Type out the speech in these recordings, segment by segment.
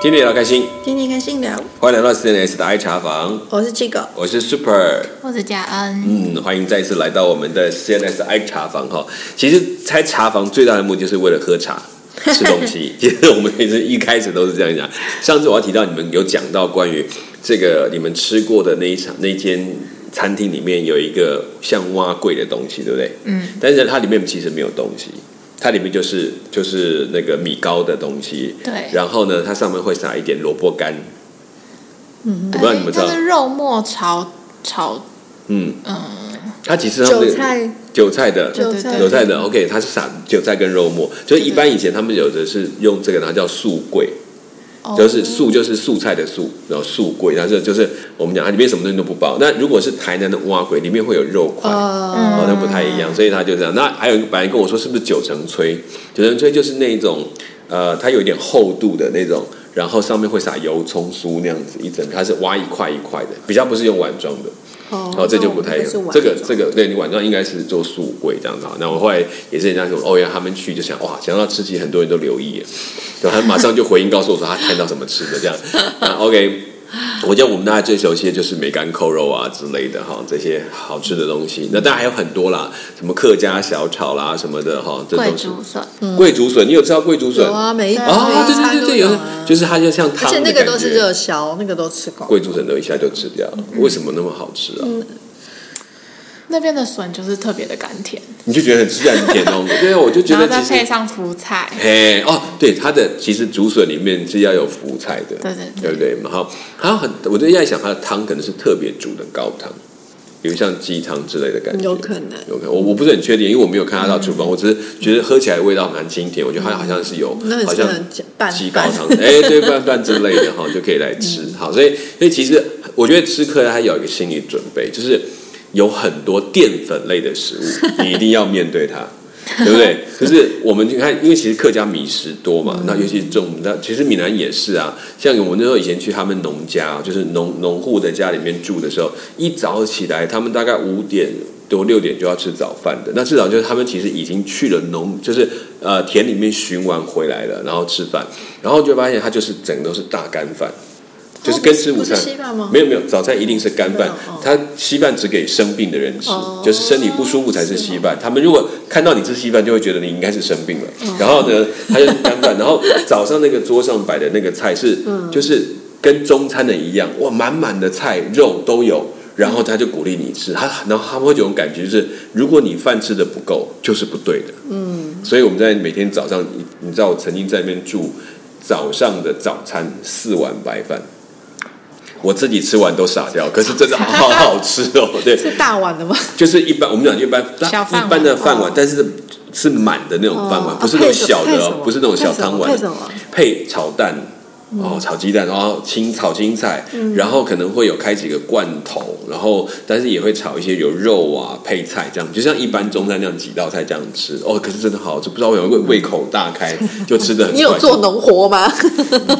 天天聊开心，天天开心聊，欢迎来到 CNS 的爱茶房，我是这个，我是 Super，我是嘉恩，嗯，欢迎再次来到我们的 CNS 爱茶房哈。其实开茶房最大的目的就是为了喝茶、吃东西。其实我们其实一开始都是这样讲。上次我要提到你们有讲到关于这个你们吃过的那一场那间餐厅里面有一个像蛙柜的东西，对不对？嗯，但是它里面其实没有东西，它里面就是就是那个米糕的东西。对。然后呢，它上面会撒一点萝卜干。嗯我不知道你们知道。它是肉末炒炒，嗯，嗯，它其实韭菜，韭菜的。韭菜韭菜的，OK，它是撒韭菜跟肉末，就是一般以前他们有的是用这个，它叫素桂，哦就是素就是素菜的素，然后素桂，但是就是我们讲它里面什么东西都不包。那如果是台南的蛙桂，里面会有肉块。哦，呃，那不太一样，所以它就这样。那还有一个白人跟我说是不是九层炊？九层炊就是那种呃，它有一点厚度的那种，然后上面会撒油葱酥那样子一整，它是挖一块一块的，比较不是用碗装的。哦哦，这就不太一样。这个这个，对你晚上应该是做素柜这样子。那我后来也是人家说，哦，原来他们去就想哇，想到吃，鸡很多人都留意了，然后他马上就回应告诉我说他看到什么吃的这样。那 OK。我觉得我们大家最熟悉的就是梅干扣肉啊之类的哈，这些好吃的东西。那当然还有很多啦，什么客家小炒啦什么的哈，这贵都是竹笋，贵竹笋。你有吃到贵竹笋有？啊，每一啊，对对对对，有就是它就像汤而且那个都是热销，那个都吃过。贵竹笋都一下就吃掉了，为什么那么好吃啊？那边的笋就是特别的甘甜，你就觉得很吃起来很甜哦。对啊，我就觉然后再得其实，配上福菜，嘿哦，对，它的其实竹笋里面是要有福菜的，对对对。不对？然后还有很，我就在想它的汤可能是特别煮的高汤，比如像鸡汤之类的感觉，有可能。有可能。我我不是很确定，因为我没有看它到厨房，我只是觉得喝起来味道蛮清甜，我觉得它好像是有，好像鸡高汤，哎，对，拌饭之类的哈，就可以来吃。好，所以所以其实我觉得吃客他有一个心理准备，就是有很多淀粉类的食物，你一定要面对它。对不对？可是我们你看，因为其实客家米食多嘛，那尤其是这种，那其实闽南也是啊。像我们那时候以前去他们农家，就是农农户的家里面住的时候，一早起来，他们大概五点多六点就要吃早饭的。那至少就是他们其实已经去了农，就是呃田里面巡完回来了，然后吃饭，然后就发现他就是整个都是大干饭。就是跟吃午餐没有没有，早餐一定是干饭。他稀饭只给生病的人吃哦，就是身体不舒服才是稀饭。他们如果看到你吃稀饭，就会觉得你应该是生病了。然后呢，他就是干饭。然后早上那个桌上摆的那个菜是，就是跟中餐的一样，哇，满满的菜肉都有。然后他就鼓励你吃，他然后他们会有种感觉，就是如果你饭吃的不够，就是不对的。嗯，所以我们在每天早上，你你知道我曾经在那边住，早上的早餐四碗白饭。我自己吃完都傻掉，可是真的 好好吃哦。对，是大碗的吗？就是一般我们讲一般一般的饭碗哦，但是是满的那种饭碗，哦不是那种小的不是那种小汤碗配，什么？配炒蛋。哦，炒鸡蛋，然后青炒青菜，然后可能会有开几个罐头，然后但是也会炒一些有肉啊配菜这样，就像一般中餐那样几道菜这样吃。哦，可是真的好吃，不知道为什么胃胃口大开，就吃的很你有做农活吗？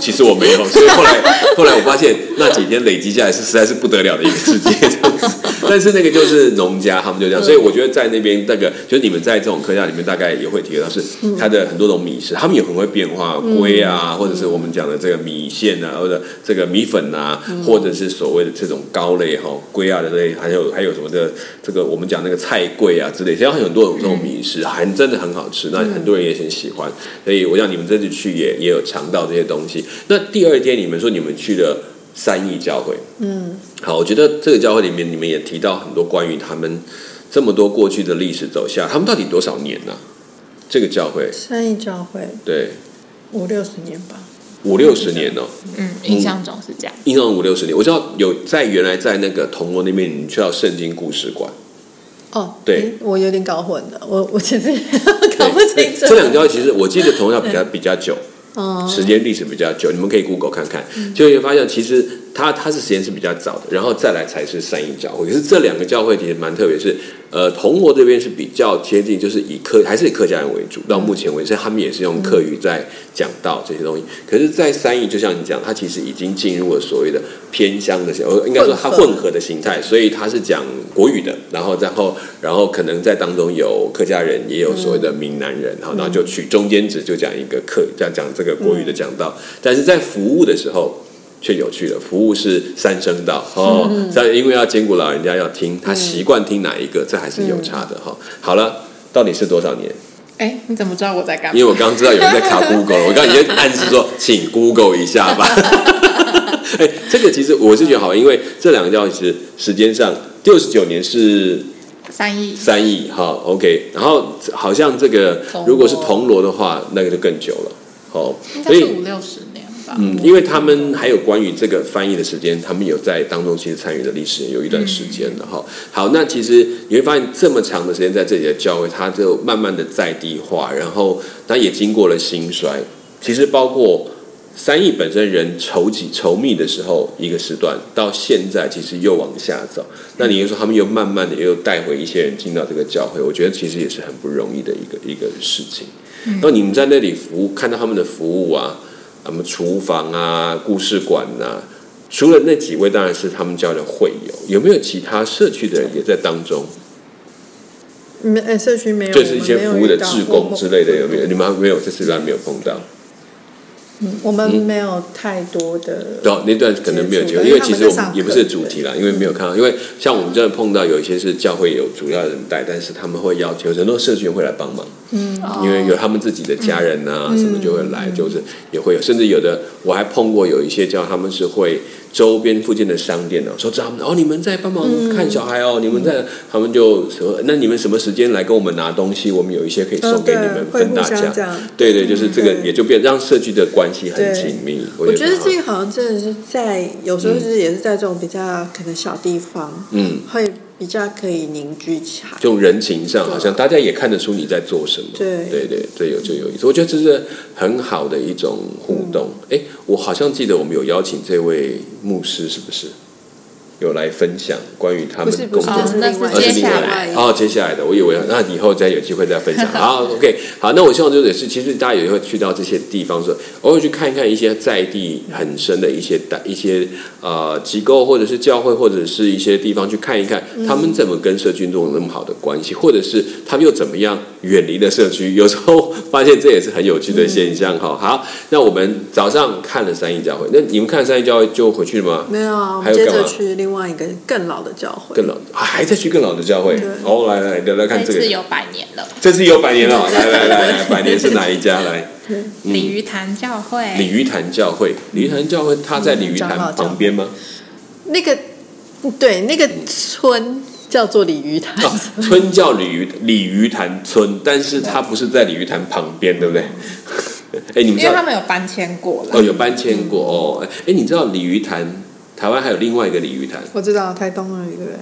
其实我没有，所以后来 后来我发现那几天累积下来是实在是不得了的一个世界这样子。但是那个就是农家，他们就这样，所以我觉得在那边那个就是你们在这种客家里面大概也会体会到是它的很多种米食，他们也很会变化，龟啊，或者是我们讲的这个米线啊，或者这个米粉啊，或者是所谓的这种糕类哈，龟啊的类，还有还有什么的这个我们讲那个菜桂啊之类，实际上很多种这种米食，还真的很好吃，那很多人也很喜欢，所以我想你们这次去也也有尝到这些东西。那第二天你们说你们去了三义教会，嗯，好，我觉得这个教会里面你们也提到很多关于他们这么多过去的历史走下，他们到底多少年呢、这个教会。三义教会。对。五六十年吧。五六十年哦，嗯，印象中是这样。印象中五六十年。我知道有在原来在那个铜锣那边，你去到圣经故事馆，哦，对我有点搞混了，我 我其实搞不清楚。这两家其实我记得同样比较 比较久，哦，时间历史比较久，你们可以 Google 看看，就会发现其实它它是时间是比较早的，然后再来才是三义教会。可是这两个教会其实蛮特别，是呃铜锣这边是比较接近，就是以客还是以客家人为主，到目前为止他们也是用客语在讲道这些东西。可是，在三义就像你讲，他其实已经进入了所谓的偏乡的，呃，应该说它混合的形态，所以他是讲国语的，然后然后然后可能在当中有客家人，也有所谓的闽南人，然后然后就取中间值就讲一个客，这样讲这个国语的讲道，但是在服务的时候。却有趣了，服务是三声道哦，但因为要兼顾老人家要听，他习惯听哪一个，这还是有差的哈。好了，到底是多少年？哎，你怎么知道我在干嘛？因为我刚刚知道有人在卡 Google，我刚刚已经暗示说，请 Google 一下吧。哎，这个其实我是觉得好，因为这两个教其实时间上六十九年是三亿三亿哈，OK。然后好像这个如果是铜锣的话，那个就更久了，哦，所以五六十年。嗯，因为他们还有关于这个翻译的时间，他们有在当中其实参与的历史有一段时间了哈。好，那其实你会发现这么长的时间在这里的教会，它就慢慢的在地化，然后它也经过了兴衰。其实包括三亿本身人筹集筹密的时候一个时段，到现在其实又往下走。那你又说他们又慢慢的又带回一些人进到这个教会，我觉得其实也是很不容易的一个一个事情。那你们在那里服务，看到他们的服务啊。什么厨房啊、故事馆啊？除了那几位，当然是他们教的会友。有没有其他社区的人也在当中？没，哎，社区没有，就是一些服务的志工之类的，有没有？你们没有，这次来没有碰到。嗯，我们没有太多的。对，那段可能没有机会，因为其实我们也不是主题啦，因为没有看到。因为像我们真的碰到有一些是教会有主要人带，但是他们会要求很多社群会来帮忙。嗯，因为有他们自己的家人呐，什么就会来，就是也会有，甚至有的我还碰过有一些叫他们是会。周边附近的商店呢，说他们哦，你们在帮忙看小孩哦，你们在，他们就说，那你们什么时间来跟我们拿东西？我们有一些可以送给你们分大家。对对，就是这个，也就变让社区的关系很紧密。我觉得这个好像真的是在有时候是也是在这种比较可能小地方，嗯，会。比较可以凝聚起来，这种人情上好像大家也看得出你在做什么。对对对，这有就有意思。我觉得这是很好的一种互动。哎，我好像记得我们有邀请这位牧师，是不是？有来分享关于他们工作，那是接下来哦，接下来的，我以为那以后再有机会再分享。好，OK，好，那我希望就是是，其实大家也会去到这些地方，说偶尔去看一看一些在地很深的一些大一些呃机构，或者是教会，或者是一些地方去看一看，他们怎么跟社区有那么好的关系，或者是他们又怎么样远离了社区？有时候发现这也是很有趣的现象。哈，好，那我们早上看了三义教会，那你们看三义教会就回去了吗？没有啊，还有接着去另外一个更老的教会，更老还在去更老的教会。哦，来来来，来看这个，这次有百年了。这次有百年了，来来来，百年是哪一家？来，鲤鱼潭教会。鲤鱼潭教会，鲤鱼潭教会，它在鲤鱼潭旁边吗？那个对，那个村叫做鲤鱼潭，村叫鲤鱼鲤鱼潭村，但是它不是在鲤鱼潭旁边，对不对？哎，你们因为他们有搬迁过了，哦，有搬迁过哦。哎，你知道鲤鱼潭？台湾还有另外一个鲤鱼潭，我知道台东有一个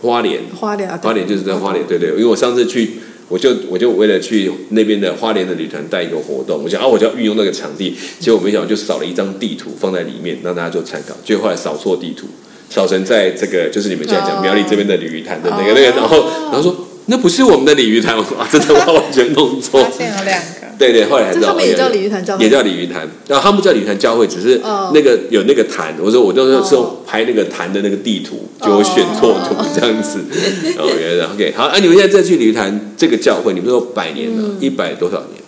花莲，花莲，花莲就是在花莲，对对。因为我上次去，我就我就为了去那边的花莲的旅团带一个活动，我想啊，我就要运用那个场地，结果没想到就扫了一张地图放在里面，让大家做参考，结果后来扫错地图，扫成在这个就是你们现在讲苗栗这边的鲤鱼潭的那个那个，然后然后说那不是我们的鲤鱼潭，我真的完全弄错，发现有两个。对对，后来才知道，他们也叫鲤鱼潭教会，也叫鲤鱼潭。然后他们叫鲤鱼潭教会，只是那个有那个潭。我说我都是用拍那个潭的那个地图，就选错图这样子。然后原来 OK，好，啊，你们现在再去鲤鱼潭这个教会，你们说百年了，一百多少年？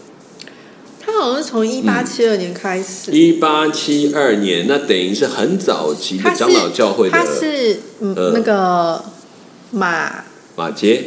他好像是从一八七二年开始。一八七二年，那等于是很早期的长老教会的。他是嗯那个马马街。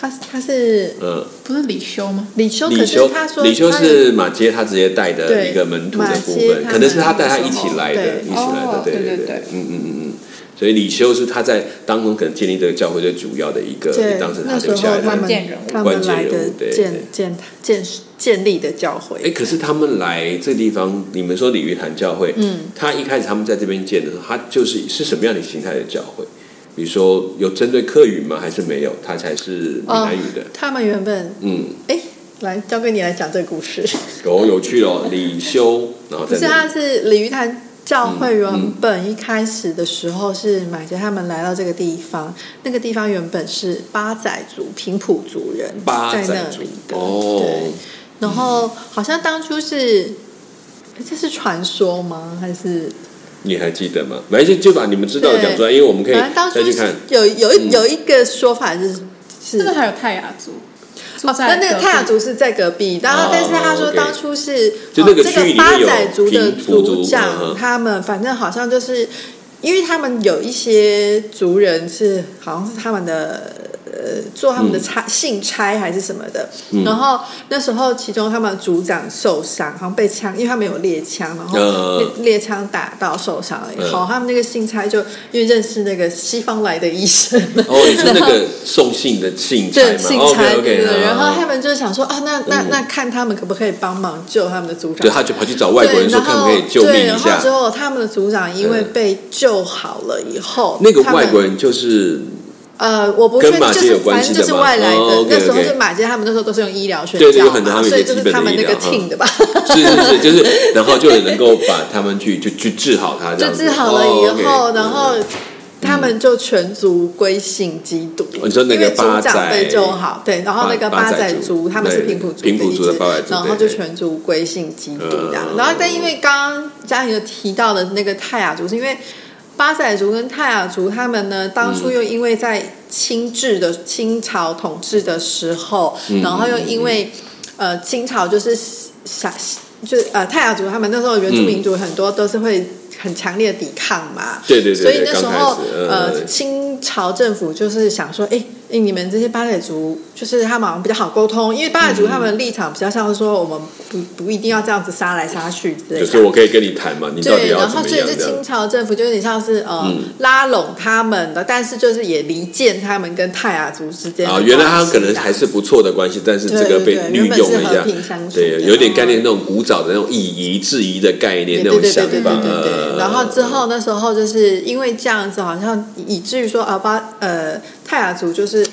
他他是嗯，不是李修吗？李修，李修，他说李修是马街，他直接带的一个门徒的部分，可能是他带他一起来的，一起来的，对对对，嗯嗯嗯嗯。所以李修是他在当中可能建立这个教会最主要的一个，当时他留下来的关键人物，关键人物，建建建建立的教会。哎，可是他们来这地方，你们说鲤鱼潭教会，嗯，他一开始他们在这边建的时候，他就是是什么样的形态的教会？比如说有针对客语吗？还是没有？他才是闽南语的。他们原本嗯，哎，来交给你来讲这个故事。有有趣哦，李修，然后不是他是鲤鱼潭教会原本一开始的时候是买着他们来到这个地方，那个地方原本是八仔族平埔族人在那里的，对。然后好像当初是，这是传说吗？还是你还记得吗？没就就把你们知道讲出来，因为我们可以再去看。有有一有一个说法是，是不是还有泰雅族？哦，那那个泰雅族是在隔壁，然后但是他说当初是就这个八仔族的族长，他们反正好像就是因为他们有一些族人是好像是他们的。呃，做他们的差信差还是什么的，然后那时候其中他们组长受伤，好像被枪，因为他们有猎枪，然后猎枪打到受伤了以后，他们那个信差就因为认识那个西方来的医生，哦，你是那个送信的信差信差对对，然后他们就想说啊，那那那看他们可不可以帮忙救他们的组长，对，他就跑去找外国人说可不可以救命一下，之后他们的组长因为被救好了以后，那个外国人就是。呃，我不确定，就是反正就是外来的。那时候是马街，他们那时候都是用医疗宣教嘛，所以就是他们那个 team 的吧。是是是，就是然后就能够把他们去就去治好他，就治好了以后，然后他们就全族归信基督。你说那个组长辈就好，对，然后那个八仔族他们是平埔族，平埔族的八仔族，然后就全族归信基督这样。然后但因为刚刚嘉玲有提到的那个泰雅族，是因为。巴塞族跟泰雅族，他们呢，当初又因为在清治的清朝统治的时候，然后又因为呃清朝就是想就呃泰雅族他们那时候原住民族很多都是会很强烈的抵抗嘛，对对对，所以那时候呃清朝政府就是想说，哎。你们这些巴蕾族，就是他们比较好沟通，因为巴蕾族他们的立场比较像是说，我们不不一定要这样子杀来杀去之类的。就是我可以跟你谈嘛，你到底要然后所以这清朝政府就有点像是呃拉拢他们的，但是就是也离间他们跟泰雅族之间。啊，原来他可能还是不错的关系，但是这个被利用了一下，对，有点概念那种古早的那种以夷制夷的概念那种想法。然后之后那时候就是因为这样子，好像以至于说啊巴呃。泰雅族就是，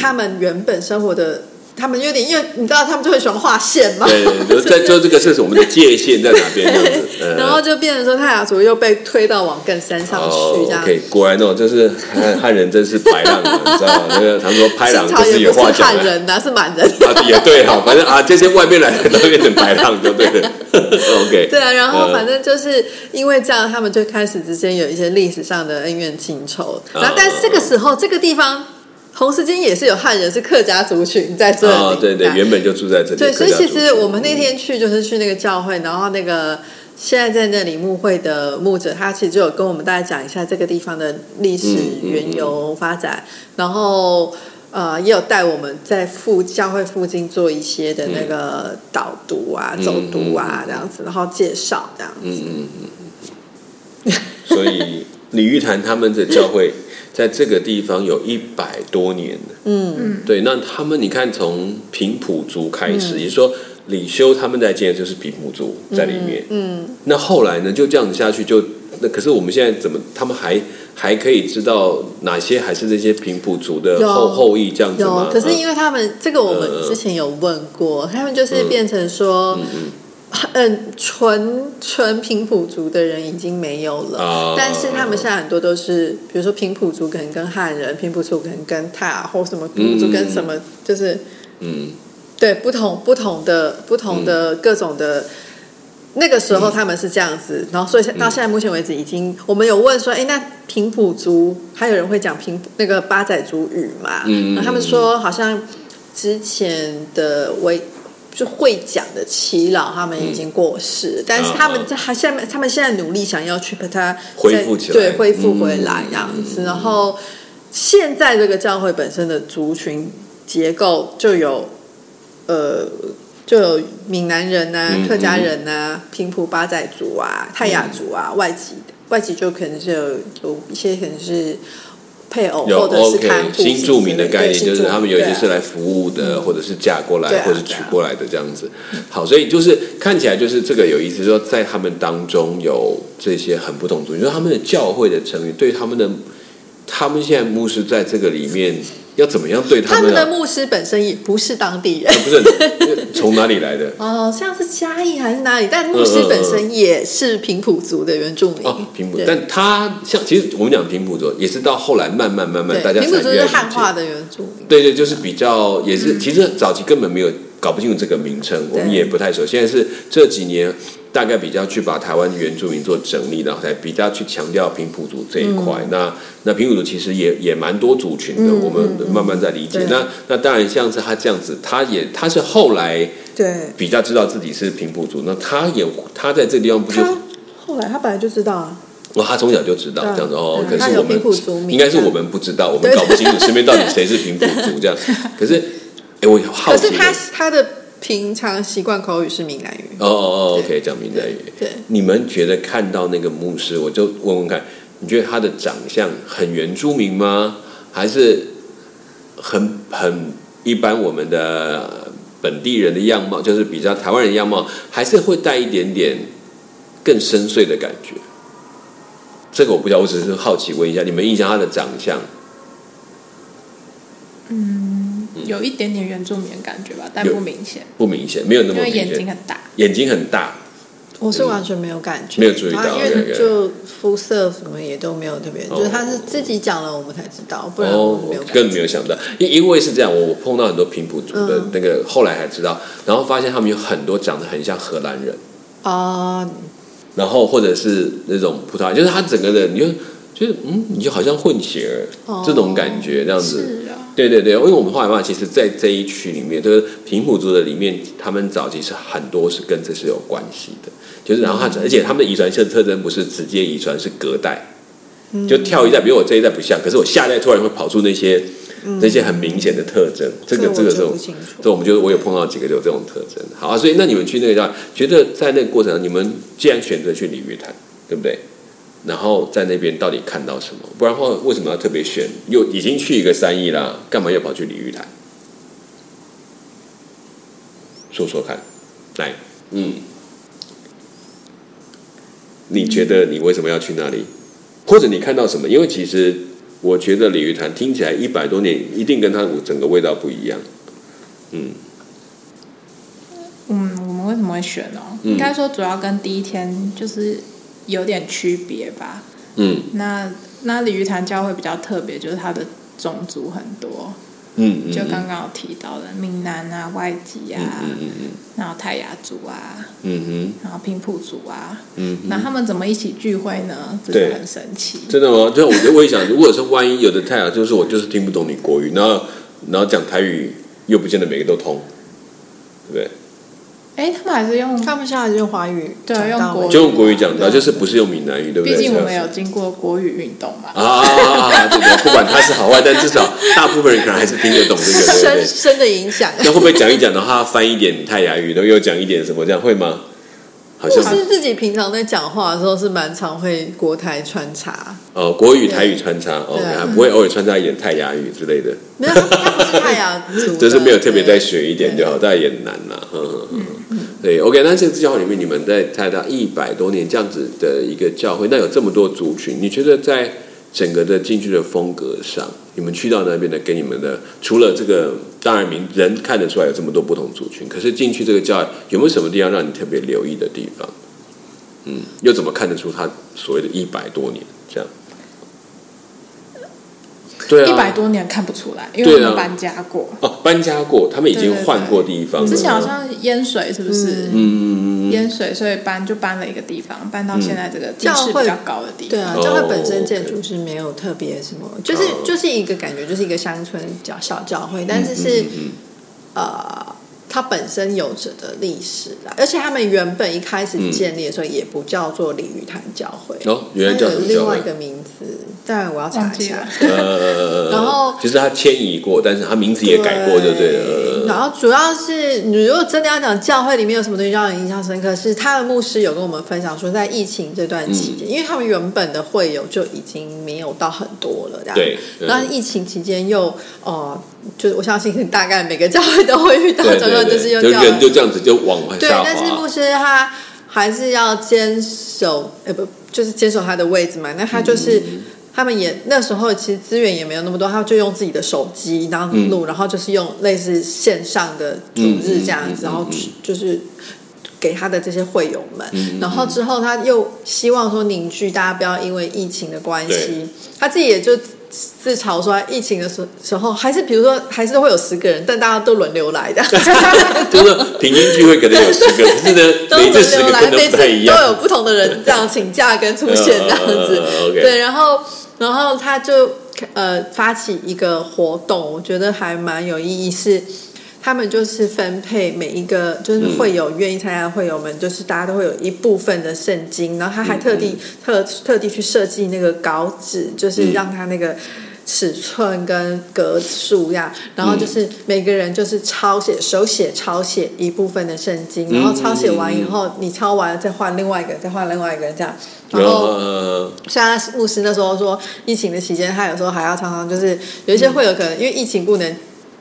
他们原本生活的，他们有点，因为你知道，他们就很喜欢画线嘛。对，在做这个是我们的界限在哪边？然后就变成说，泰雅族又被推到往更山上去，这样。果然哦，就是汉汉人真是白浪，你知道吗？那个他们说拍浪就是有话讲。汉人呐，是满人。啊，也对哈，反正啊，这些外面来的都变成白浪，就对了。OK。对啊，然后反正就是因为这样，他们就开始之间有一些历史上的恩怨情仇。然后，但是这个时候，这个地方。同时间也是有汉人，是客家族群在这里。哦，对对，原本就住在这里。对，所以其实我们那天去就是去那个教会，然后那个现在在那里牧会的牧者，他其实就有跟我们大家讲一下这个地方的历史缘由发展，然后呃也有带我们在附教会附近做一些的那个导读啊、走读啊这样子，然后介绍这样子。嗯嗯嗯。所以李玉潭他们的教会。在这个地方有一百多年。了，嗯。嗯，对，那他们你看从平埔族开始，也就是说李修他们在建就是平埔族在里面，嗯，那后来呢就这样子下去，就那可是我们现在怎么他们还还可以知道哪些还是这些平埔族的后后裔这样子吗？可是因为他们这个我们之前有问过，他们就是变成说。嗯，纯纯平埔族的人已经没有了，但是他们现在很多都是，比如说平埔族可能跟汉人，平埔族可能跟泰雅或什么族跟什么，就是嗯，对，不同不同的不同的各种的，那个时候他们是这样子，然后所以到现在目前为止，已经我们有问说，哎，那平埔族还有人会讲平那个八仔族语嘛？嗯，他们说好像之前的为。就会讲的耆老，他们已经过世，但是他们在还下面，他们现在努力想要去把它恢复起来，对，恢复回来这样子。然后现在这个教会本身的族群结构就有，呃，就有闽南人呐、客家人呐、平埔八仔族啊、泰雅族啊、外籍的外籍就可能是有有一些可能是。配偶或者是看新住民的概念，就是他们有一些是来服务的，或者是嫁过来，或者是娶过来的这样子。好，所以就是看起来就是这个有意思，说在他们当中有这些很不同族，你说他们的教会的成员对他们的，他们现在牧师在这个里面要怎么样对他们？的牧师本身也不是当地人，不是 从哪里来的？哦，像是嘉义还是哪里？但牧师本身也是平埔族的原住民。哦，平埔，但他像其实我们讲平埔族，也是到后来慢慢慢慢大家平埔族是汉化的原住民。对对，就是比较也是，其实早期根本没有搞不清楚这个名称，我们也不太熟。现在是这几年。大概比较去把台湾原住民做整理，然后才比较去强调平埔族这一块。那那平埔族其实也也蛮多族群的，我们慢慢在理解。那那当然像是他这样子，他也他是后来对比较知道自己是平埔族。那他也他在这地方不就后来他本来就知道啊。哦，他从小就知道这样子哦。可是我们应该是我们不知道，我们搞不清楚身边到底谁是平埔族这样。可是哎，我好奇，可是他他的。平常习惯口语是闽南语哦哦哦，OK，讲闽南语。对，你们觉得看到那个牧师，我就问问看，你觉得他的长相很原住民吗？还是很很一般我们的本地人的样貌，就是比较台湾人样貌，还是会带一点点更深邃的感觉？这个我不知道，我只是好奇问一下，你们印象他的长相？嗯。有一点点原住民的感觉吧，但不明显，不明显，没有那么因为眼睛很大，眼睛很大，我是完全没有感觉，没有注意到，因为就肤色什么也都没有特别，就是他是自己讲了，我们才知道，不然没有，更没有想到，因因为是这样，我碰到很多平埔族的那个，后来才知道，然后发现他们有很多长得很像荷兰人。啊，然后或者是那种葡萄牙，就是他整个的，你就就是嗯，你就好像混血儿这种感觉，这样子。对对对，因为我们后来嘛，其实，在这一区里面，就是平埔族的里面，他们早期是很多是跟这是有关系的，就是然后他，而且他们的遗传性特征不是直接遗传，是隔代，就跳一代，比如我这一代不像，可是我下一代突然会跑出那些那些很明显的特征，这个这个这种，这我们就我有碰到几个有这种特征。好啊，所以那你们去那个地方，觉得在那个过程，你们既然选择去鲤鱼潭，对不对？然后在那边到底看到什么？不然的话，为什么要特别选？又已经去一个三亿啦，干嘛要跑去鲤鱼潭？说说看，来，嗯，你觉得你为什么要去那里？或者你看到什么？因为其实我觉得鲤鱼潭听起来一百多年，一定跟它整个味道不一样。嗯，嗯，我们为什么会选呢？应该说主要跟第一天就是。有点区别吧，嗯，那那鲤鱼潭教会比较特别，就是它的种族很多，嗯，就刚刚有提到的闽南啊、外籍啊，嗯嗯嗯，然后泰雅族啊，嗯哼，然后平埔族啊，嗯，那他们怎么一起聚会呢？对，很神奇，真的吗？就我我也想，如果是万一有的泰雅，就是我就是听不懂你国语，然后然后讲台语又不见得每个都通，对不对？哎，他们还是用，他们现在还是用华语，对，用国语就用国语讲到，就是不是用闽南语，对不对？毕竟我们有经过国语运动嘛。啊，对对，不管他是好坏，但至少大部分人可能还是听得懂这个，深深的影响。那会不会讲一讲的话，翻一点泰雅语，然后又讲一点什么，这样会吗？好像是自己平常在讲话的时候是蛮常会国台穿插哦，国语台语穿插，OK，还不会偶尔穿插一点泰雅语之类的。没有，他不是泰雅族，就是没有特别再学一点就好，但也难了。嗯嗯，对，OK，那这个教会里面，你们在泰大一百多年这样子的一个教会，那有这么多族群，你觉得在？整个的进去的风格上，你们去到那边的，给你们的除了这个，当然明人看得出来有这么多不同族群，可是进去这个教有没有什么地方让你特别留意的地方？嗯，又怎么看得出他所谓的一百多年这样？对啊，一百多年看不出来，因为他们搬家过哦，搬家过，他们已经换过地方。之前好像淹水，是不是？嗯嗯嗯，淹水，所以搬就搬了一个地方，搬到现在这个地势比较高的地方。对啊，教会本身建筑是没有特别什么，就是就是一个感觉，就是一个乡村小小教会，但是是呃。它本身有着的历史啦，而且他们原本一开始建立的时候也不叫做鲤鱼潭教会哦，原来叫另外一个名字，当然我要查一下。呃，然后就是他迁移过，但是他名字也改过，就对了。然后主要是你如果真的要讲教会里面有什么东西让人印象深刻，是他的牧师有跟我们分享说，在疫情这段期间，因为他们原本的会友就已经没有到很多了，这样。对。那疫情期间又哦。就是我相信，大概每个教会都会遇到状况，就是用人就这样子就往下对，但是牧师他还是要坚守，呃，不，就是坚守他的位置嘛。那他就是他们也那时候其实资源也没有那么多，他就用自己的手机然后录，然后就是用类似线上的主日这样子，然后就是给他的这些会友们。然后之后他又希望说凝聚大家，不要因为疫情的关系，他自己也就。自嘲说，疫情的时时候，还是比如说，还是会有十个人，但大家都轮流来的，就是平均聚会可能有十个，可是呢，每次十个都不太一样，都有不同的人这样请假跟出现这样子。对，然后，然后他就呃发起一个活动，我觉得还蛮有意义是。他们就是分配每一个，就是会有愿意参加的会友们，就是大家都会有一部分的圣经，然后他还特地特特地去设计那个稿纸，就是让他那个尺寸跟格数样，然后就是每个人就是抄写手写抄写一部分的圣经，然后抄写完以后，你抄完了再换另外一个，再换另外一个这样，然后像牧师那时候说，疫情的期间，他有时候还要常常就是有一些会有可能因为疫情不能。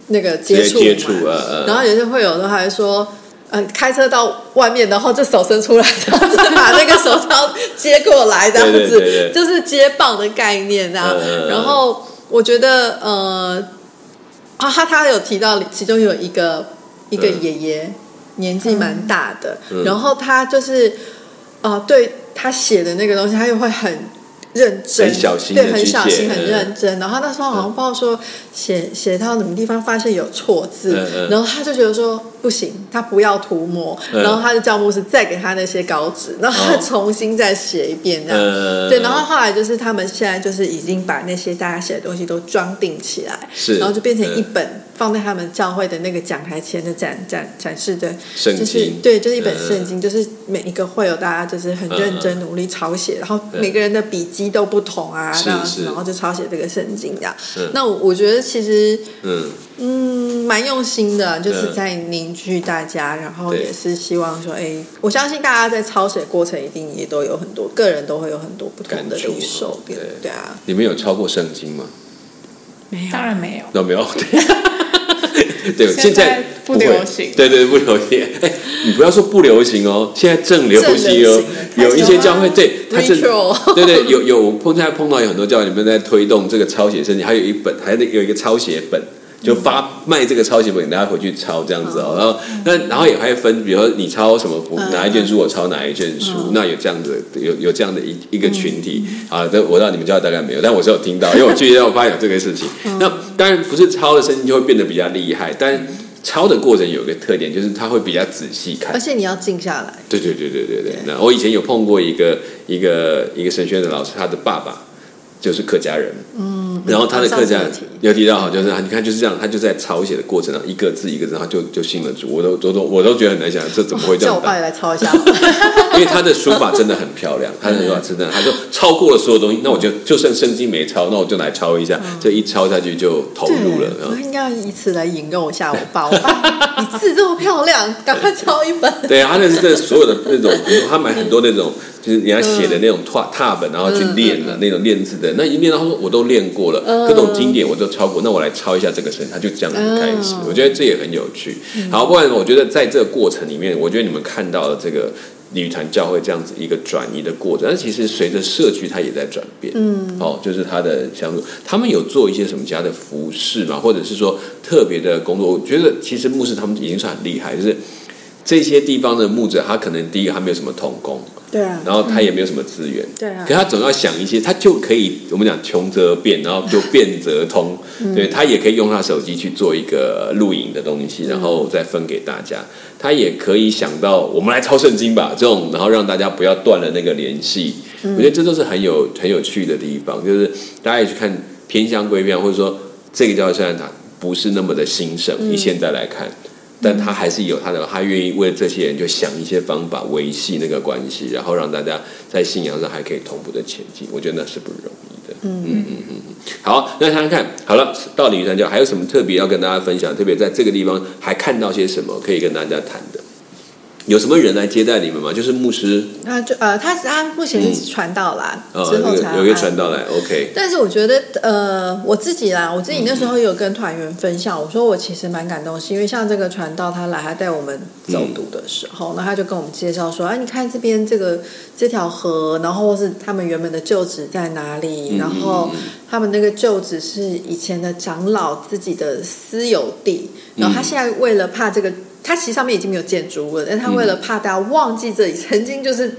那个接触嘛，然后有些会有的还说，嗯，开车到外面，然后就手伸出来，这样子把那个手抄接过来，这样子，就是接棒的概念这样。然后我觉得，呃，啊，他他有提到，其中有一个一个爷爷年纪蛮大的，然后他就是，呃，对他写的那个东西，他又会很。认真，对，很小心，很认真。然后那时候好像不知道说写写到什么地方，发现有错字，然后他就觉得说不行，他不要涂抹，然后他就叫牧师再给他那些稿纸，然后他重新再写一遍这样。对，然后后来就是他们现在就是已经把那些大家写的东西都装订起来，然后就变成一本。放在他们教会的那个讲台前的展展展示的，就是对，就是一本圣经，就是每一个会有大家就是很认真努力抄写，然后每个人的笔记都不同啊，这样子，然后就抄写这个圣经这样。那我觉得其实嗯。嗯蛮用心的，就是在凝聚大家，然后也是希望说，哎，我相信大家在抄写过程一定也都有很多个人都会有很多不同的感受，对。对啊。你们有抄过圣经吗？没有，当然没有，那没有。对，现在不流行。对对，不流行。哎，你不要说不流行哦，现在正流行哦。有一些教会，对，他正，对对，有有碰现在碰到有很多教会你们在推动这个抄写圣经，还有一本，还有有一个抄写本。就发卖这个抄写本给大家回去抄这样子哦，然后那然后也还分，比如说你抄什么哪一卷书，我抄哪一卷书，那有这样子有有这样的一一个群体。啊，这我知道你们家大概没有，但我是有听到，因为我最近我发现有这个事情。那当然不是抄的声音就会变得比较厉害，但抄的过程有个特点，就是他会比较仔细看，而且你要静下来。对对对对对。对。那我以前有碰过一个一个一个神学院的老师，他的爸爸。就是客家人，嗯，然后他的客家有提到哈，就是你看就是这样，他就在抄写的过程中，一个字一个字，然后就就信了主，我都都都我都觉得很难想，这怎么会这样？叫我爸来抄一下，因为他的书法真的很漂亮，他的书法真的，他就超过了所有东西，那我就就剩圣经没抄，那我就来抄一下，这一抄下去就投入了。我应该要以此来引诱一下我爸，我 爸你字这么漂亮，赶快抄一本。对啊，他那是这所有的那种，他买很多那种。就是人家写的那种拓拓本，然后去练的那种练字的，那一练，他说我都练过了，各种经典我都抄过，那我来抄一下这个神，他就这样子开始。我觉得这也很有趣。好，不然我觉得在这个过程里面，我觉得你们看到了这个女团教会这样子一个转移的过程，但其实随着社区它也在转变。嗯，哦，就是他的相处，他们有做一些什么家的服饰嘛，或者是说特别的工作？我觉得其实牧师他们已经算很厉害，就是这些地方的牧者，他可能第一个他没有什么童工。对啊，然后他也没有什么资源，对啊，可他总要想一些，他就可以我们讲穷则变，然后就变则通，对他也可以用他手机去做一个录影的东西，然后再分给大家。他也可以想到我们来抄圣经吧，这种然后让大家不要断了那个联系。我觉得这都是很有很有趣的地方，就是大家也去看偏向归偏，或者说这个教会虽然它不是那么的兴盛，以现在来看。但他还是有他的，他愿意为这些人就想一些方法维系那个关系，然后让大家在信仰上还可以同步的前进。我觉得那是不容易的。嗯嗯嗯嗯。好，那想想看好了，到底三教还有什么特别要跟大家分享？特别在这个地方还看到些什么可以跟大家谈的？有什么人来接待你们吗？就是牧师，那就呃，他是他目前是传道啦，之后才有一个传道来，OK。但是我觉得呃，我自己啦，我自己那时候有跟团员分享，我说我其实蛮感动，是因为像这个传道他来，他带我们走读的时候，那他就跟我们介绍说，哎，你看这边这个这条河，然后是他们原本的旧址在哪里，然后他们那个旧址是以前的长老自己的私有地，然后他现在为了怕这个。它其实上面已经没有建筑物了，但他为了怕大家忘记这里曾经就是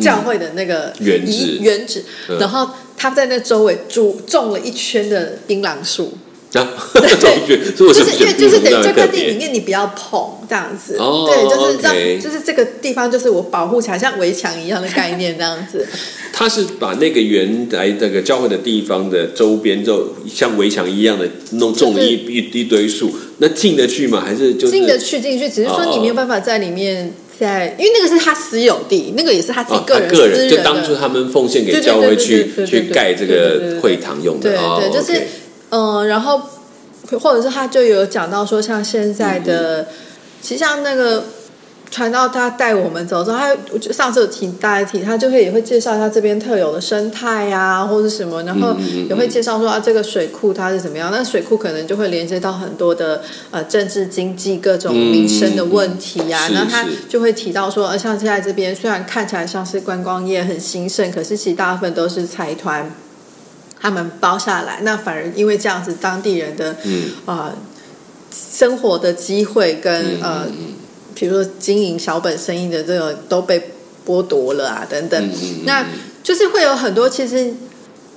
教会的那个原址，原址，然后他在那周围种种了一圈的槟榔树。啊，对，就是因为就是等于这块地里面你不要碰这样子，对，就是让就是这个地方就是我保护起来，像围墙一样的概念这样子。他是把那个原来那个教会的地方的周边，就像围墙一样的弄种了一一一堆树，那进得去吗？还是就进得去进去？只是说你没有办法在里面在，因为那个是他私有地，那个也是他自己个人个人，就当初他们奉献给教会去去盖这个会堂用的，对对，就是。嗯，然后或者是他就有讲到说，像现在的，其实像那个传道他带我们走之后，他上次有提大家提，他就会也会介绍一下这边特有的生态呀，或者什么，然后也会介绍说啊，这个水库它是怎么样。那水库可能就会连接到很多的呃政治经济各种民生的问题呀。然后他就会提到说，呃，像现在这边虽然看起来像是观光业很兴盛，可是其实大部分都是财团。他们包下来，那反而因为这样子，当地人的啊生活的机会跟呃，比如说经营小本生意的这种都被剥夺了啊，等等。那就是会有很多，其实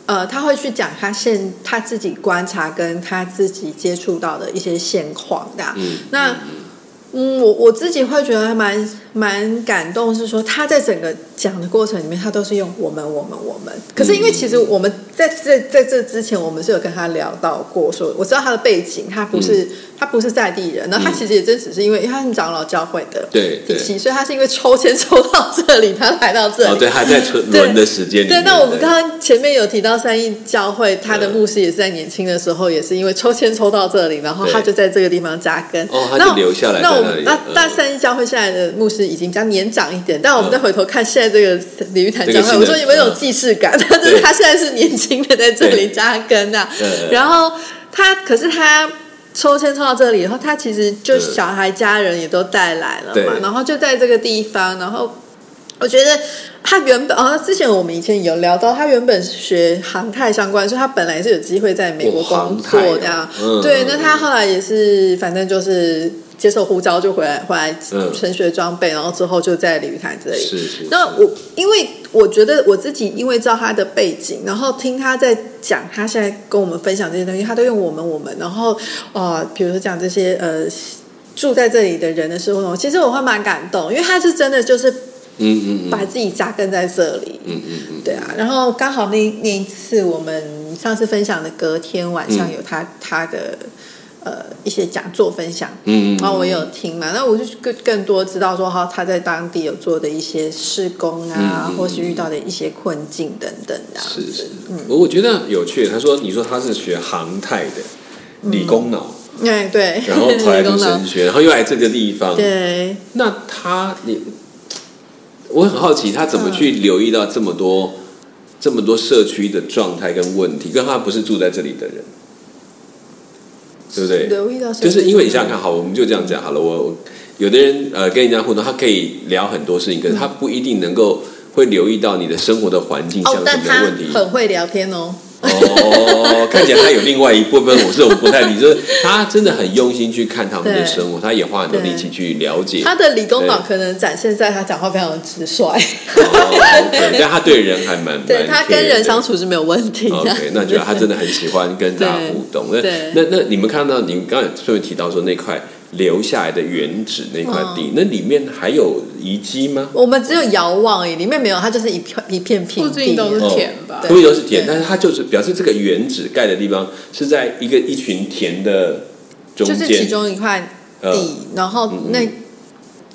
呃，他会去讲他现他自己观察跟他自己接触到的一些现况的。嗯那嗯，我我自己会觉得蛮蛮感动，是说他在整个讲的过程里面，他都是用我们我们我们。可是因为其实我们在在在这之前，我们是有跟他聊到过，说我知道他的背景，他不是他不是在地人，那他其实也真只是因为因为他是长老教会的体系，所以他是因为抽签抽到这里，他来到这里。哦，对，还在轮的时间。对，那我们刚刚前面有提到三义教会，他的牧师也是在年轻的时候，也是因为抽签抽到这里，然后他就在这个地方扎根。哦，他就留下来。那我们那大三义教会现在的牧师已经比较年长一点，但我们再回头看现在这个鲤鱼潭教会，我说有没有既视感？他 就是他现在是年轻的在这里扎根啊，然后他可是他抽签抽到这里，然后他其实就小孩家人也都带来了嘛，然后就在这个地方，然后我觉得他原本哦，之前我们以前有聊到，他原本是学航太相关，所以他本来是有机会在美国工作的，对，那他后来也是反正就是。接受呼召就回来，回来升学装备，然后之后就在鲤鱼潭这里。是是。那我因为我觉得我自己因为知道他的背景，然后听他在讲，他现在跟我们分享这些东西，他都用我们我们，然后啊，比如说讲这些呃住在这里的人的时候，其实我会蛮感动，因为他是真的就是嗯嗯把自己扎根在这里，嗯嗯嗯，对啊。然后刚好那那一次我们上次分享的隔天晚上有他他的。呃，一些讲座分享，嗯，然后我有听嘛，那我就更更多知道说哈，他在当地有做的一些施工啊，或是遇到的一些困境等等的。是是，嗯，我觉得有趣。他说，你说他是学航太的，理工脑，哎对，然后后来读神学，然后又来这个地方，对。那他，你，我很好奇，他怎么去留意到这么多这么多社区的状态跟问题？跟他不是住在这里的人。对不对？就是因为你想想看，好，我们就这样讲好了。我有的人呃跟人家互动，他可以聊很多事情，可是他不一定能够会留意到你的生活的环境像什么问题。很会聊天哦。哦，看起来他有另外一部分，我是我不太理解。他真的很用心去看他们的生活，他也花很多力气去了解。他的理工脑可能展现在他讲话非常的直率，但他对人还蛮 对他跟人相处是没有问题的。OK，那觉得他真的很喜欢跟大家互动。那 那那你们看到，你们刚才顺便提到说那块。留下来的原址那块地，那里面还有遗迹吗？我们只有遥望而已，里面没有，它就是一片一片平地，都是田吧？附近都是田，但是它就是表示这个原址盖的地方是在一个一群田的中间，就是其中一块地。然后那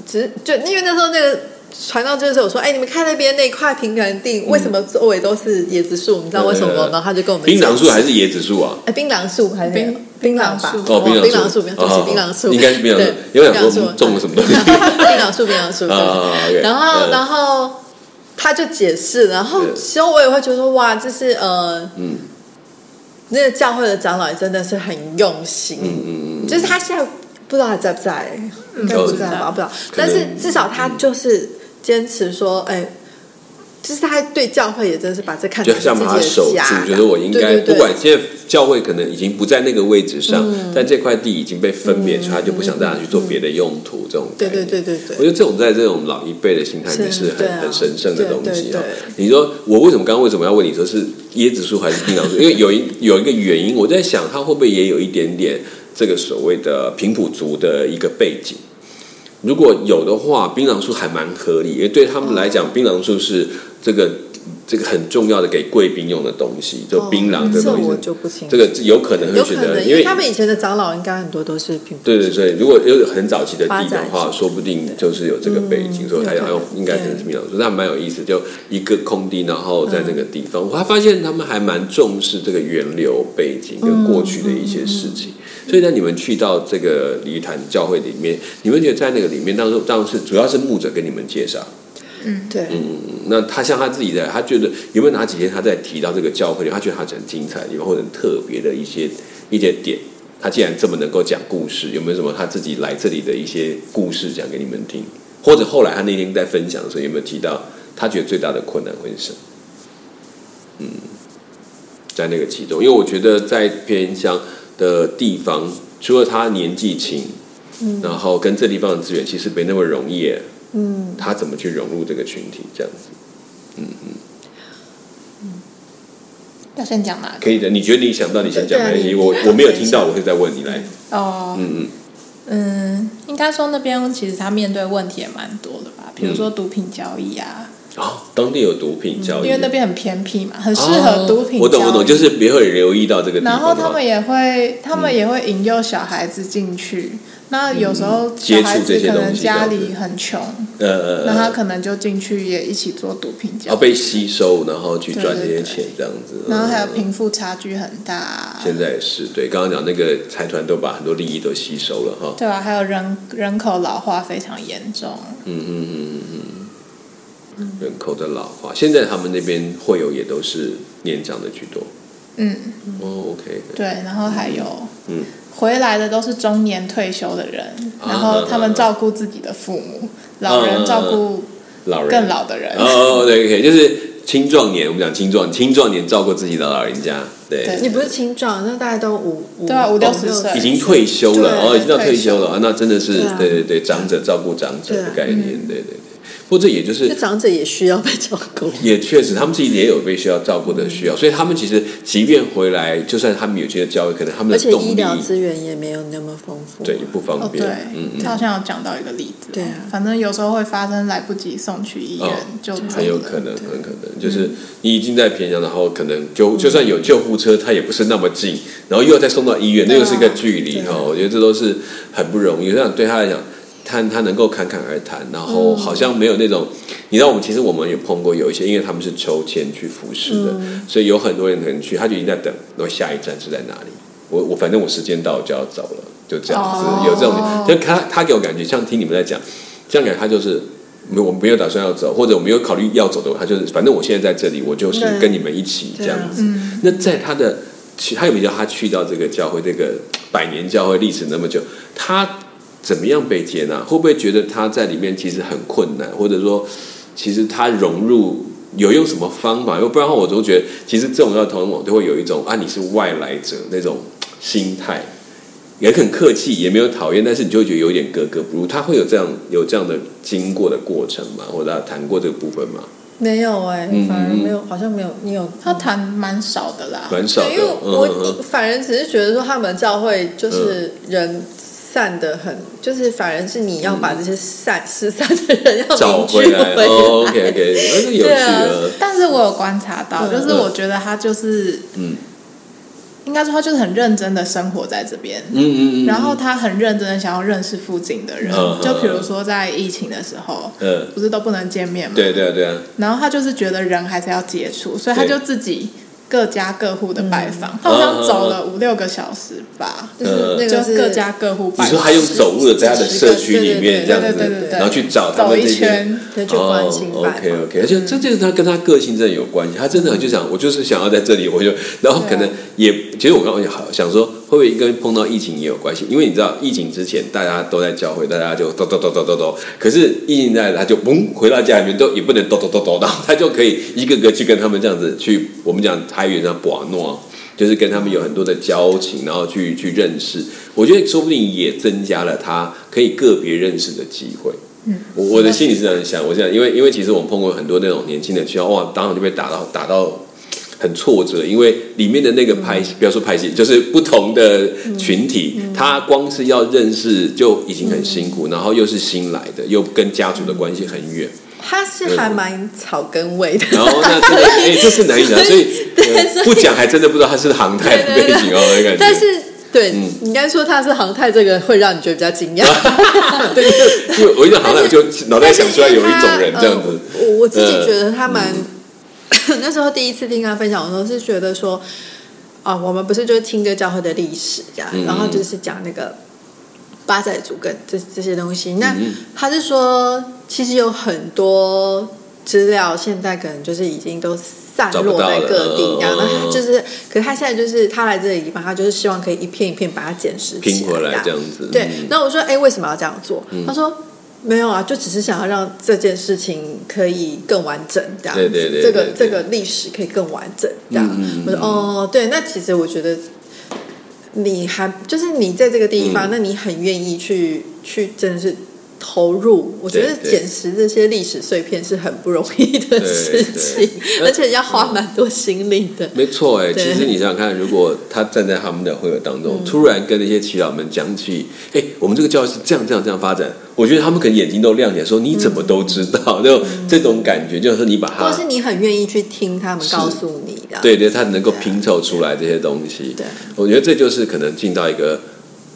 只就因为那时候那个传到这个时候，我说：“哎，你们看那边那块平原地，为什么周围都是椰子树？你知道为什么吗？”然后他就跟我们：“槟榔树还是椰子树啊？”哎，槟榔树还是槟榔吧，哦，槟榔树，槟榔树，槟榔树，应该是槟榔树，因为我们种了什么东西？槟榔树，槟榔树，然后，然后他就解释，然后其实我也会觉得说，哇，这是呃，嗯，那个教会的长老也真的是很用心，嗯嗯嗯，就是他现在不知道还在不在，应该不在吧，不知道，但是至少他就是坚持说，哎。就是他对教会也真是把这看成自己的家，觉得我应该不管现在教会可能已经不在那个位置上，但这块地已经被分别出来，就不想让他去做别的用途。这种对对对对对，我觉得这种在这种老一辈的心态里面是很很神圣的东西啊。你说我为什么刚刚为什么要问你说是椰子树还是槟榔树？因为有一有一个原因，我在想他会不会也有一点点这个所谓的平埔族的一个背景。如果有的话，槟榔树还蛮合理，因为对他们来讲，槟榔树是。这个这个很重要的给贵宾用的东西，就槟榔的东西，这我就不清。这个有可能会觉得，因为他们以前的长老应该很多都是平。对对对，如果有很早期的地的话，说不定就是有这个背景，所以他要用，应该可能是槟榔树，那蛮有意思。就一个空地，然后在那个地方，我还发现他们还蛮重视这个源流背景跟过去的一些事情。所以呢，你们去到这个礼坛教会里面，你们觉得在那个里面，当时当时主要是牧者跟你们介绍。嗯，对，嗯，那他像他自己的，他觉得有没有哪几天他在提到这个教会里，他觉得他很精彩，有或者特别的一些一些点，他既然这么能够讲故事，有没有什么他自己来这里的一些故事讲给你们听？或者后来他那天在分享的时候，有没有提到他觉得最大的困难会是什么？嗯，在那个其中，因为我觉得在偏乡的地方，除了他年纪轻，嗯，然后跟这地方的资源其实没那么容易。嗯，他怎么去融入这个群体？这样子，嗯嗯嗯，要先讲哪？可以的，你觉得你想到你先讲哪些？我我没有听到，我会再问你来。哦，嗯嗯嗯，应该说那边其实他面对问题也蛮多的吧，比如说毒品交易啊。哦，当地有毒品交易，因为那边很偏僻嘛，很适合毒品。我懂我懂，就是别会留意到这个。然后他们也会，他们也会引诱小孩子进去。那有时候小孩子可能家里很穷，呃，那他可能就进去也一起做毒品交易，被吸收，然后去赚这些钱这样子。然后还有贫富差距很大。现在也是对，刚刚讲那个财团都把很多利益都吸收了哈。对啊，还有人人口老化非常严重。嗯嗯嗯嗯嗯，人口的老化，现在他们那边会有也都是年长的居多。嗯，哦，OK。对，然后还有嗯。回来的都是中年退休的人，然后他们照顾自己的父母，老人照顾老人更老的人。哦，对，OK，就是青壮年，我们讲青壮青壮年照顾自己的老人家。对，你不是青壮，那大概都五对啊五六十岁，已经退休了哦，已经到退休了啊，那真的是对对对，长者照顾长者的概念，对对。或者也就是，长者也需要被照顾。也确实，他们自己也有被需要照顾的需要，所以他们其实即便回来，就算他们有些教育，可能他们的动力、医疗资源也没有那么丰富，对，不方便。对，嗯他好像有讲到一个例子，对啊，反正有时候会发生来不及送去医院，就很有可能，很可能。就是你已经在偏乡，然后可能就就算有救护车，它也不是那么近，然后又要再送到医院，那又是一个距离哈。我觉得这都是很不容易，这样对他来讲。他他能够侃侃而谈，然后好像没有那种，你知道我们其实我们也碰过有一些，因为他们是抽签去服侍的，所以有很多人可能去，他就已经在等，然后下一站是在哪里？我我反正我时间到就要走了，就这样子，有这种，就他他给我感觉像听你们在讲，这样感觉他就是没我没有打算要走，或者我没有考虑要走的，他就是反正我现在在这里，我就是跟你们一起这样子。那在他的去，他有没有他去到这个教会，这个百年教会历史那么久，他。怎么样被接纳？会不会觉得他在里面其实很困难，或者说，其实他融入有用什么方法？要不然的话，我都觉得其实这种要同我都会有一种啊，你是外来者那种心态，也很客气，也没有讨厌，但是你就会觉得有点格格不入。他会有这样有这样的经过的过程吗？或者谈过这个部分吗？没有哎，反而没有，好像没有。你有他谈蛮少的啦，蛮少的。因为我反而只是觉得说，他们教会就是人。散的很，就是反而是你要把这些散失散的人要找回来。OK OK，那是有趣的。但是我有观察到，就是我觉得他就是，嗯，应该说他就是很认真的生活在这边，嗯嗯嗯，然后他很认真的想要认识附近的人，就比如说在疫情的时候，嗯，不是都不能见面吗？对对对。然后他就是觉得人还是要接触，所以他就自己。各家各户的拜访，他好像走了五六个小时吧，就是那个各家各户。你说他用走路的在他的社区里面这样子，然后去找他们这些，哦，OK OK，而且这就是他跟他个性真的有关系，他真的就想我就是想要在这里，我就然后可能也其实我刚刚也好想说。会不会跟碰到疫情也有关系？因为你知道，疫情之前大家都在教会，大家就抖抖抖抖抖抖。可是疫情在，他就嘣回到家里面，都也不能抖抖抖抖到，他就可以一个个去跟他们这样子去，我们讲台语叫“把诺”，就是跟他们有很多的交情，然后去去认识。我觉得说不定也增加了他可以个别认识的机会。嗯，我我的心里是这样想。我想，因为因为其实我们碰过很多那种年轻的，去哇，当场就被打到打到。很挫折，因为里面的那个拍，不要说拍戏，就是不同的群体，他光是要认识就已经很辛苦，然后又是新来的，又跟家族的关系很远。他是还蛮草根味的，然后那真的，哎，这是难以讲，所以不讲还真的不知道他是航太的背景哦，那感觉。但是，对，应该说他是航太，这个会让你觉得比较惊讶。对，因为我一讲航太，我就脑袋想出来有一种人这样子。我我自己觉得他蛮。那时候第一次听他分享的时候，是觉得说，啊，我们不是就是听着教会的历史这样，然后就是讲那个八载族跟这这些东西。那他是说，其实有很多资料，现在可能就是已经都散落在各地，然后他就是，可是他现在就是他来这里他就是希望可以一片一片把它捡拾拼回来这样子。对，那我说，哎，为什么要这样做？他说。没有啊，就只是想要让这件事情可以更完整，这样子，这个这个历史可以更完整，这样。我说哦，对，那其实我觉得你还就是你在这个地方，那你很愿意去去，真的是。投入，我觉得捡拾这些历史碎片是很不容易的事情，而且要花蛮多心力的。没错，哎，其实你想想看，如果他站在他们的会友当中，突然跟那些祈祷们讲起，哎，我们这个教育是这样、这样、这样发展，我觉得他们可能眼睛都亮起来，说你怎么都知道？就这种感觉，就是你把它，或是你很愿意去听他们告诉你的，对对，他能够拼凑出来这些东西。对，我觉得这就是可能进到一个。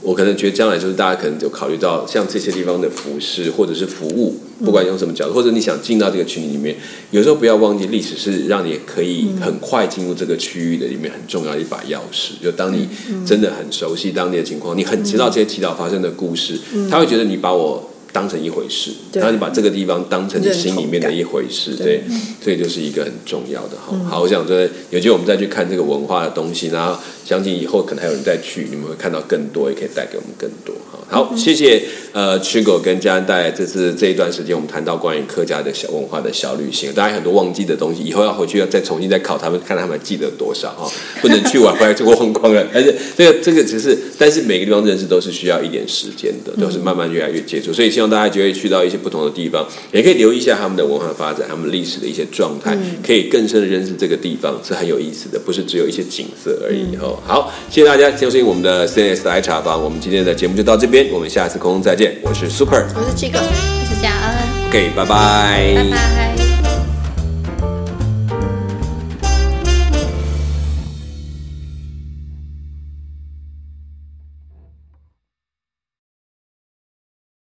我可能觉得将来就是大家可能就考虑到像这些地方的服饰或者是服务，不管用什么角度，或者你想进到这个群体里面，有时候不要忘记历史是让你可以很快进入这个区域的里面很重要的一把钥匙。就当你真的很熟悉当地的情况，你很知道这些祈祷发生的故事，他会觉得你把我。当成一回事，然后你把这个地方当成你心里面的一回事，对，所以就是一个很重要的哈。好，我想说，有机会我们再去看这个文化的东西，然后相信以后可能还有人再去，你们会看到更多，也可以带给我们更多哈。好，谢谢呃，曲狗跟家人带来这次这一段时间，我们谈到关于客家的小文化的小旅行，大家很多忘记的东西，以后要回去要再重新再考他们，看他们记得多少哈，不能去玩回来就忘光了。而且这个这个只是，但是每个地方认识都是需要一点时间的，都是慢慢越来越接触，所以希望大家就会去到一些不同的地方，也可以留意一下他们的文化发展，他们历史的一些状态，可以更深的认识这个地方，是很有意思的，不是只有一些景色而已。哦，好，谢谢大家收听我们的 CNS 来茶房，我们今天的节目就到这边，我们下次空中再见。我是 Super，我是七哥，我是贾恩。OK，拜拜，拜拜。